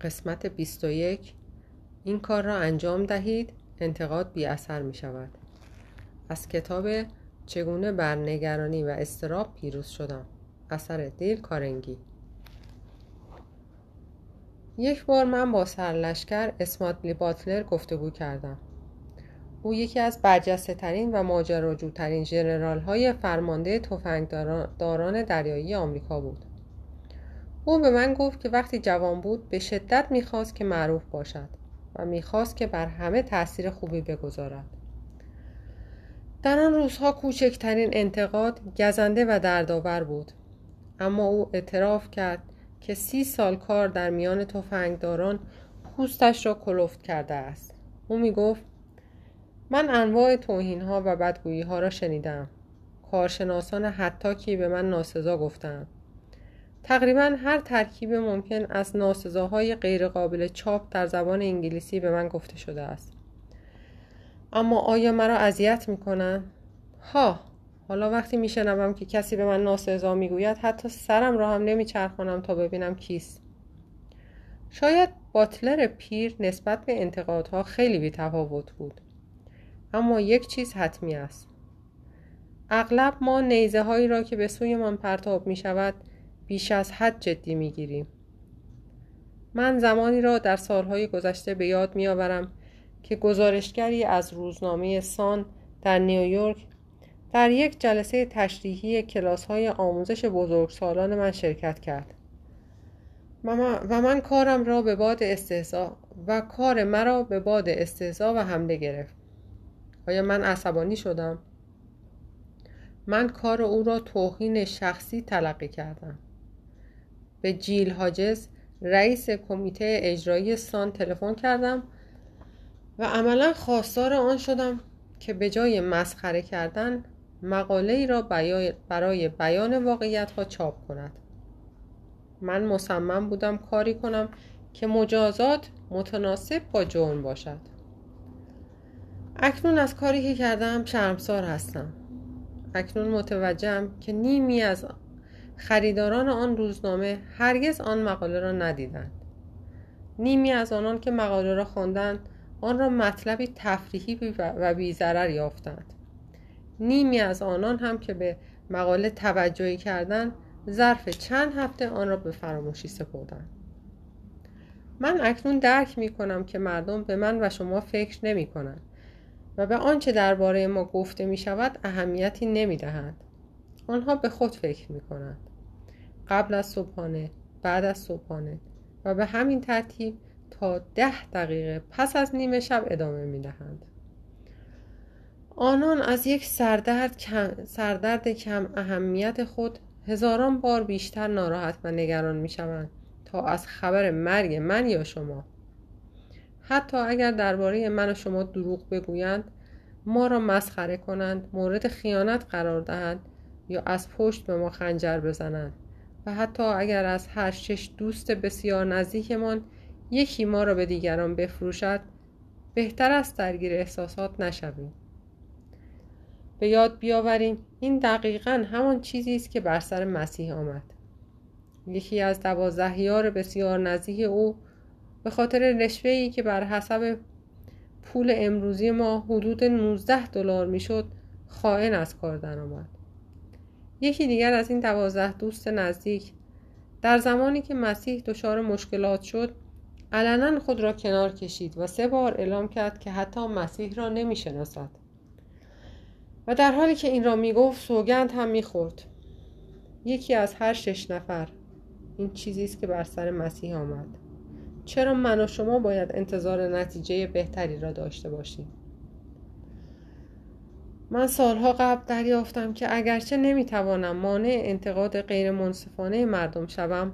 قسمت 21 این کار را انجام دهید. انتقاد بی اثر می شود. از کتاب چگونه بر نگرانی و استراب پیروز شدم. اثر دیل کارنگی. یک بار من با سرلشکر اسماتلی باتلر گفتگو کردم. او یکی از برجسته ترین و ماجراجوترین ژنرال های فرمانده تفنگداران دریایی آمریکا بود. او به من گفت که وقتی جوان بود به شدت می‌خواست که معروف باشد و می‌خواست که بر همه تاثیر خوبی بگذارد. در آن روزها کوچکترین انتقاد گزنده و دردآور بود. اما او اعتراف کرد که سی سال کار در میان تفنگداران پوستش را کلفت کرده است. او می گفت من انواع توهین ها و بدگویی ها را شنیدم کارشناسان حتی به من ناسزا گفتند تقریبا هر ترکیب ممکن از ناسزاهای غیرقابل چاپ در زبان انگلیسی به من گفته شده است. اما آیا مرا اذیت می‌کنن ها حالا وقتی میشنوم که کسی به من ناسزا می‌گوید حتی سرم را هم نمیچرخانم تا ببینم کیست. شاید باتلر پیر نسبت به انتقادها خیلی بیتفاوت بود. اما یک چیز حتمی است. اغلب ما نیزه هایی را که به سوی من پرتاب می شود بیش از حد جدی می گیریم. من زمانی را در سالهای گذشته به یاد می آورم که گزارشگری از روزنامه سان در نیویورک در یک جلسه تشریحی کلاس های آموزش بزرگسالان من شرکت کرد. و من کارم را به باد استهزا و کار مرا به باد استهزا و حمله گرفت. آیا من عصبانی شدم؟ من کار او را توهین شخصی تلقی کردم. به جیل هاجز رئیس کمیته اجرایی سان تلفن کردم و عملا خواستار آن شدم که به جای مسخره کردن مقاله ای را برای بیان واقعیت ها چاپ کند. من مصمم بودم کاری کنم که مجازات متناسب با جرم باشد. اکنون از کاری که کردم شرمسار هستم. اکنون متوجهم که نیمی از خریداران آن روزنامه هرگز آن مقاله را ندیدند نیمی از آنان که مقاله را خواندند آن را مطلبی تفریحی و بیزرر یافتند نیمی از آنان هم که به مقاله توجهی کردند ظرف چند هفته آن را به فراموشی سپردند من اکنون درک می کنم که مردم به من و شما فکر نمی کنند و به آنچه درباره ما گفته می شود اهمیتی نمی دهند. آنها به خود فکر می کنند. قبل از صبحانه، بعد از صبحانه و به همین ترتیب تا ده دقیقه پس از نیمه شب ادامه می دهند. آنان از یک سردرد کم, سردرد کم اهمیت خود هزاران بار بیشتر ناراحت و نگران می شوند تا از خبر مرگ من یا شما حتی اگر درباره من و شما دروغ بگویند ما را مسخره کنند مورد خیانت قرار دهند یا از پشت به ما خنجر بزنند حتی اگر از هر شش دوست بسیار نزدیکمان یکی ما را به دیگران بفروشد بهتر است درگیر احساسات نشویم. به یاد بیاوریم این دقیقا همان چیزی است که بر سر مسیح آمد. یکی از دوازده یار بسیار نزدیک او به خاطر رشوه که بر حسب پول امروزی ما حدود 19 دلار می‌شد خائن از کار درآمد. یکی دیگر از این دوازده دوست نزدیک. در زمانی که مسیح دچار مشکلات شد علنا خود را کنار کشید و سه بار اعلام کرد که حتی مسیح را نمی‌شناسد. و در حالی که این را می‌گفت سوگند هم می‌خورد. یکی از هر شش نفر. این چیزی است که بر سر مسیح آمد. چرا من و شما باید انتظار نتیجه بهتری را داشته باشیم؟ من سالها قبل دریافتم که اگرچه نمی‌توانم مانع انتقاد غیر منصفانه مردم شوم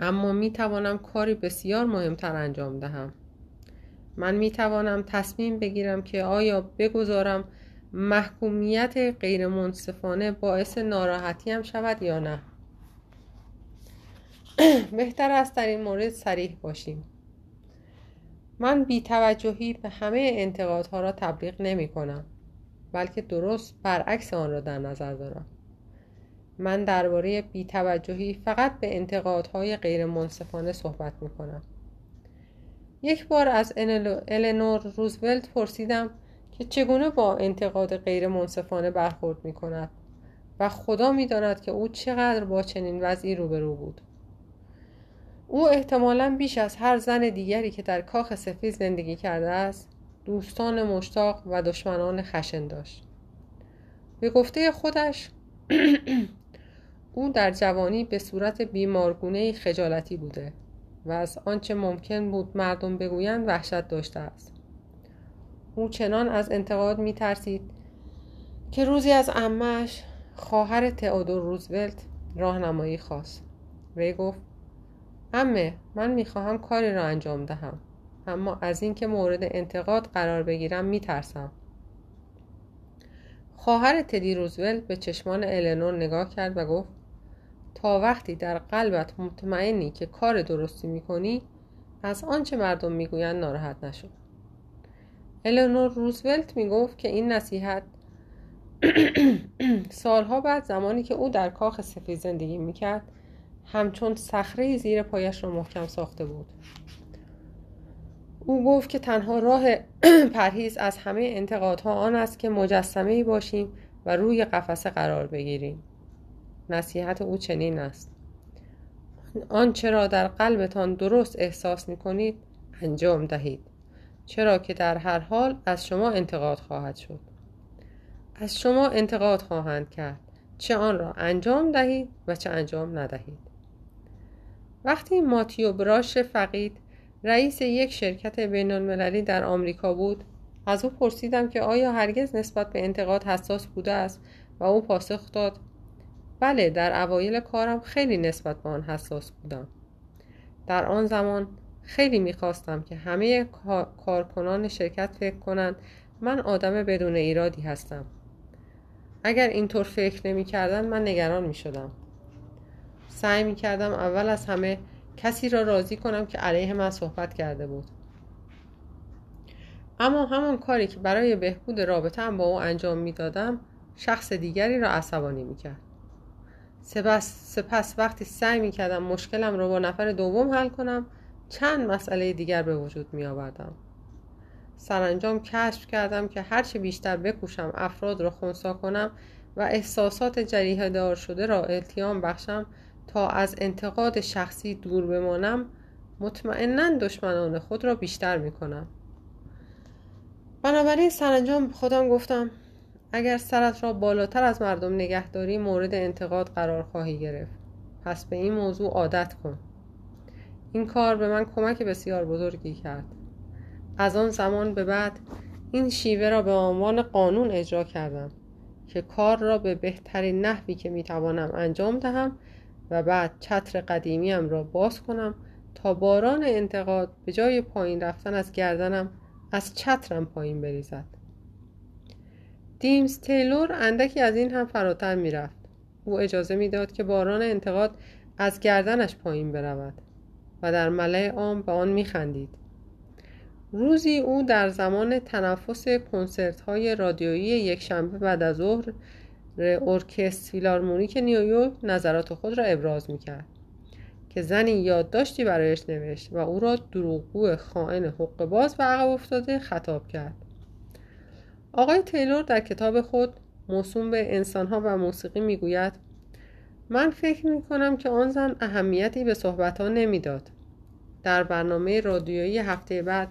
اما می‌توانم کاری بسیار مهمتر انجام دهم. من می‌توانم تصمیم بگیرم که آیا بگذارم محکومیت غیر منصفانه باعث ناراحتی هم شود یا نه. بهتر است در این مورد سریح باشیم. من بی توجهی به همه انتقادها را تبلیغ نمی کنم بلکه درست برعکس آن را در نظر دارم من درباره بیتوجهی فقط به انتقادهای غیر منصفانه صحبت می کنم. یک بار از النور روزولت پرسیدم که چگونه با انتقاد غیر منصفانه برخورد می کند و خدا می داند که او چقدر با چنین وضعی روبرو بود. او احتمالا بیش از هر زن دیگری که در کاخ سفید زندگی کرده است دوستان مشتاق و دشمنان خشن داشت. به گفته خودش او در جوانی به صورت بیمارگونه خجالتی بوده و از آنچه ممکن بود مردم بگویند وحشت داشته است. او چنان از انتقاد می ترسید که روزی از امش خواهر تئودور روزولت راهنمایی خواست. وی گفت امه من می‌خواهم کاری را انجام دهم. اما از اینکه مورد انتقاد قرار بگیرم میترسم. خواهر تدی روزولت به چشمان النور نگاه کرد و گفت تا وقتی در قلبت مطمئنی که کار درستی می‌کنی از آنچه مردم می‌گویند ناراحت نشو. النور روزولت می‌گفت که این نصیحت سالها بعد زمانی که او در کاخ سفید زندگی می‌کرد همچون صخره زیر پایش را محکم ساخته بود. او گفت که تنها راه پرهیز از همه انتقادها آن است که مجسمه ای باشیم و روی قفسه قرار بگیریم. نصیحت او چنین است. آنچه را در قلبتان درست احساس می کنید انجام دهید. چرا که در هر حال از شما انتقاد خواهد شد. از شما انتقاد خواهند کرد. چه آن را انجام دهید و چه انجام ندهید. وقتی ماتیو براش فقید رئیس یک شرکت بین المللی در آمریکا بود. از او پرسیدم که آیا هرگز نسبت به انتقاد حساس بوده است و او پاسخ داد. بله در اوایل کارم خیلی نسبت به آن حساس بودم. در آن زمان خیلی می‌خواستم که همه کارکنان شرکت فکر کنند من آدم بدون ایرادی هستم. اگر اینطور فکر نمی کردن من نگران می شدم سعی می کردم اول از همه کسی را راضی کنم که علیه من صحبت کرده بود. اما همان کاری که برای بهبود رابطه با او انجام می دادم شخص دیگری را عصبانی می کرد سپس, سپس وقتی سعی می کردم مشکلم را با نفر دوم حل کنم چند مسئله دیگر به وجود می آوردم سرانجام کشف کردم که هرچه بیشتر بکوشم افراد را خونسا کنم و احساسات جریه دار شده را التیام بخشم تا از انتقاد شخصی دور بمانم مطمئنا دشمنان خود را بیشتر می کنم بنابراین سرانجام خودم گفتم اگر سرت را بالاتر از مردم نگهداری مورد انتقاد قرار خواهی گرفت. پس به این موضوع عادت کن. این کار به من کمک بسیار بزرگی کرد. از آن زمان به بعد این شیوه را به عنوان قانون اجرا کردم که کار را به بهترین نحوی که می‌توانم انجام دهم و بعد چتر قدیمیم را باز کنم تا باران انتقاد به جای پایین رفتن از گردنم از چترم پایین بریزد. دیمز تیلور اندکی از این هم فراتر می‌رفت. او اجازه می‌داد که باران انتقاد از گردنش پایین برود و در ملع عام به آن میخندید. روزی او در زمان تنفس کنسرت های رادیویی یک شنبه بعد از ظهر ارکستر فیلارمونیک نیویورک نظرات خود را ابراز می‌کرد که زنی یادداشتی برایش نوشت و او را دروغگو خائن حق باز و عقب افتاده خطاب کرد. آقای تیلور در کتاب خود موسوم به انسانها و موسیقی می‌گوید من فکر می کنم که آن زن اهمیتی به صحبتها نمی‌داد. در برنامه رادیویی هفته بعد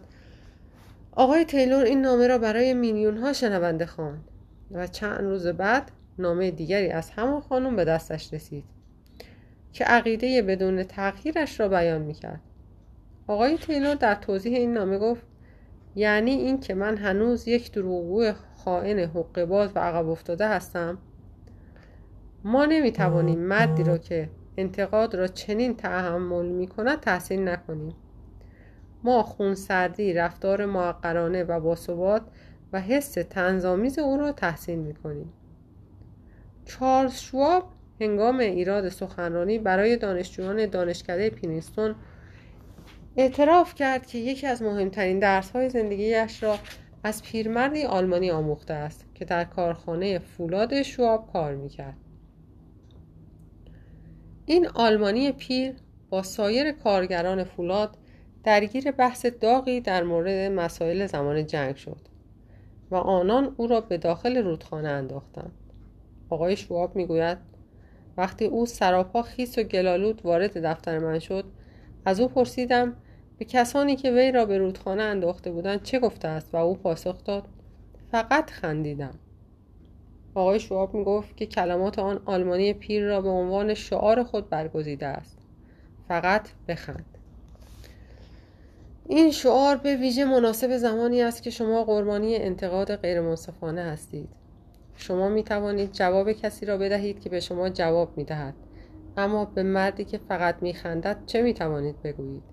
آقای تیلور این نامه را برای میلیون ها شنونده خواند و چند روز بعد نامه دیگری از همان خانم به دستش رسید که عقیده بدون تغییرش را بیان می‌کرد. آقای تیلور در توضیح این نامه گفت یعنی این که من هنوز یک دروغگو خائن حقوق باز و عقب افتاده هستم ما نمی‌توانیم مردی را که انتقاد را چنین تحمل می‌کند تحسین نکنیم. ما خونسردی رفتار معقرانه و باثبات و حس تنظامیز او را تحسین می‌کنیم. چارلز شواب هنگام ایراد سخنرانی برای دانشجویان دانشکده پینستون اعتراف کرد که یکی از مهمترین درسهای زندگیش را از پیرمردی آلمانی آموخته است که در کارخانه فولاد شواب کار می‌کرد. این آلمانی پیر با سایر کارگران فولاد درگیر با سایر کارگران فولاد درگیر بحث داغی در مورد مسائل زمان جنگ شد و آنان او را به داخل رودخانه انداختند. آقای شواب می‌گوید وقتی او سراپا خیس و گلالود وارد دفتر من شد از او پرسیدم به کسانی که وی را به رودخانه انداخته بودند چه گفته است و او پاسخ داد فقط خندیدم. آقای شواب می گفت که کلمات آن آلمانی پیر را به عنوان شعار خود برگزیده است. فقط بخند. این شعار به ویژه مناسب زمانی است که شما قربانی انتقاد غیرمنصفانه هستید. شما می توانید جواب کسی را بدهید که به شما جواب می دهد اما به مردی که فقط می خندد چه می توانید بگویید؟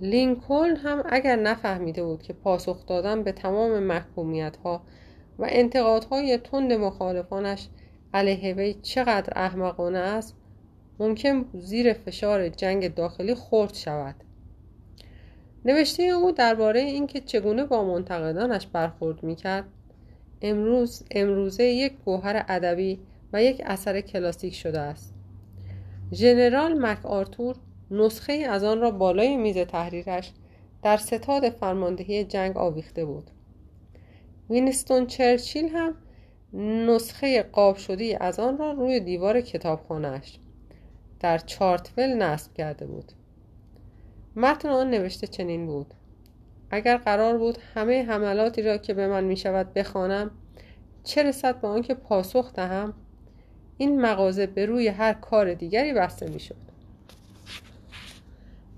لینکلن هم اگر نفهمیده بود که پاسخ دادن به تمام محکومیت ها و انتقادهای تند مخالفانش علیه وی چقدر احمقانه است ممکن زیر فشار جنگ داخلی خرد شود. نوشته او درباره اینکه چگونه با منتقدانش برخورد می‌کرد امروز امروزه یک گوهر ادبی و یک اثر کلاسیک شده است. ژنرال مک آرتور نسخه از آن را بالای میز تحریرش در ستاد فرماندهی جنگ آویخته بود. وینستون چرچیل هم نسخه قاب شده از آن را روی دیوار کتابخانهاش در چارتول نصب کرده بود. متن آن نوشته چنین بود. اگر قرار بود همه حملاتی را که به من می شود بخوانم چه رسد به آنکه پاسخ دهم؟ این مغازه به روی هر کار دیگری بسته می شد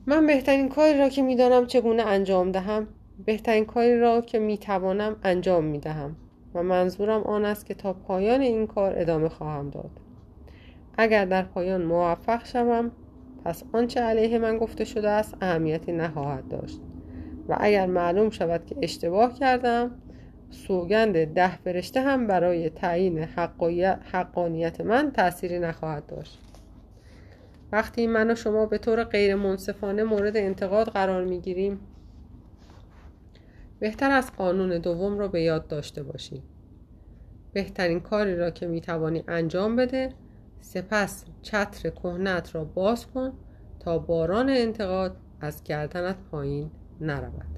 من بهترین کاری را که می‌دانم چگونه انجام دهم بهترین کاری را که می‌توانم انجام می‌دهم و منظورم آن است که تا پایان این کار ادامه خواهم داد. اگر در پایان موفق شوم پس آنچه علیه من گفته شده است اهمیتی نخواهد داشت. و اگر معلوم شود که اشتباه کردم سوگند ده فرشته هم برای تعیین حقانیت من تأثیری نخواهد داشت. وقتی من و شما به طور غیر منصفانه مورد انتقاد قرار می گیریم بهتر از قانون دوم را به یاد داشته باشیم. بهترین کاری را که می توانی انجام بده سپس چتر کهنت را باز کن تا باران انتقاد از گردنت پایین ならば。